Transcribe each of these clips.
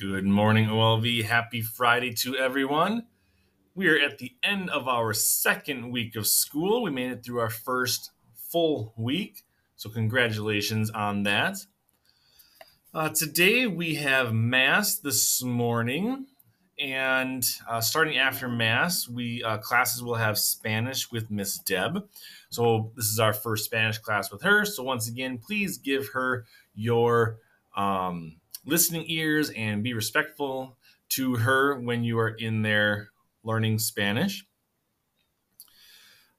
Good morning, OLV. Happy Friday to everyone. We are at the end of our second week of school. We made it through our first full week, so congratulations on that. Uh, today we have Mass this morning, and uh, starting after Mass, we uh, classes will have Spanish with Miss Deb. So this is our first Spanish class with her. So once again, please give her your um, listening ears and be respectful to her when you are in there learning Spanish.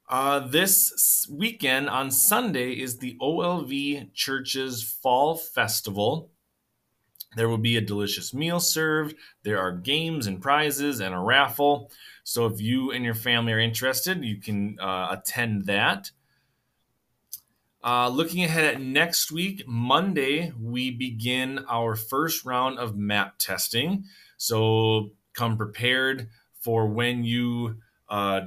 Uh, this weekend on Sunday is the OLV Church's Fall Festival. There will be a delicious meal served. There are games and prizes and a raffle. So if you and your family are interested, you can uh, attend that. Uh, looking ahead at next week, Monday, we begin our first round of map testing. So come prepared for when you uh,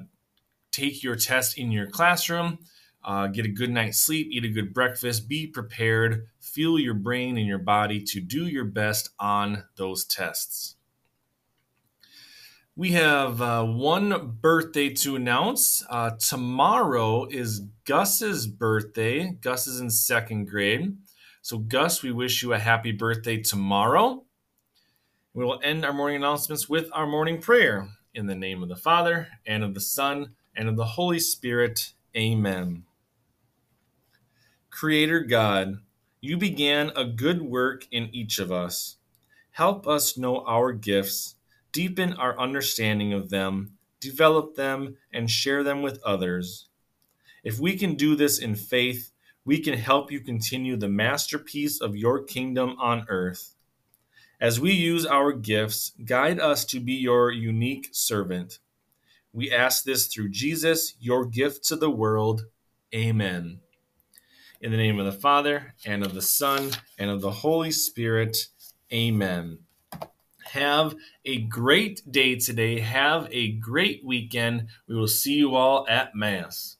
take your test in your classroom. Uh, get a good night's sleep, eat a good breakfast, be prepared, fuel your brain and your body to do your best on those tests. We have uh, one birthday to announce. Uh, tomorrow is Gus's birthday. Gus is in second grade. So, Gus, we wish you a happy birthday tomorrow. We will end our morning announcements with our morning prayer. In the name of the Father, and of the Son, and of the Holy Spirit. Amen. Creator God, you began a good work in each of us. Help us know our gifts deepen our understanding of them, develop them, and share them with others. If we can do this in faith, we can help you continue the masterpiece of your kingdom on earth. As we use our gifts, guide us to be your unique servant. We ask this through Jesus, your gift to the world. Amen. In the name of the Father, and of the Son, and of the Holy Spirit. Amen. Have a great day today. Have a great weekend. We will see you all at Mass.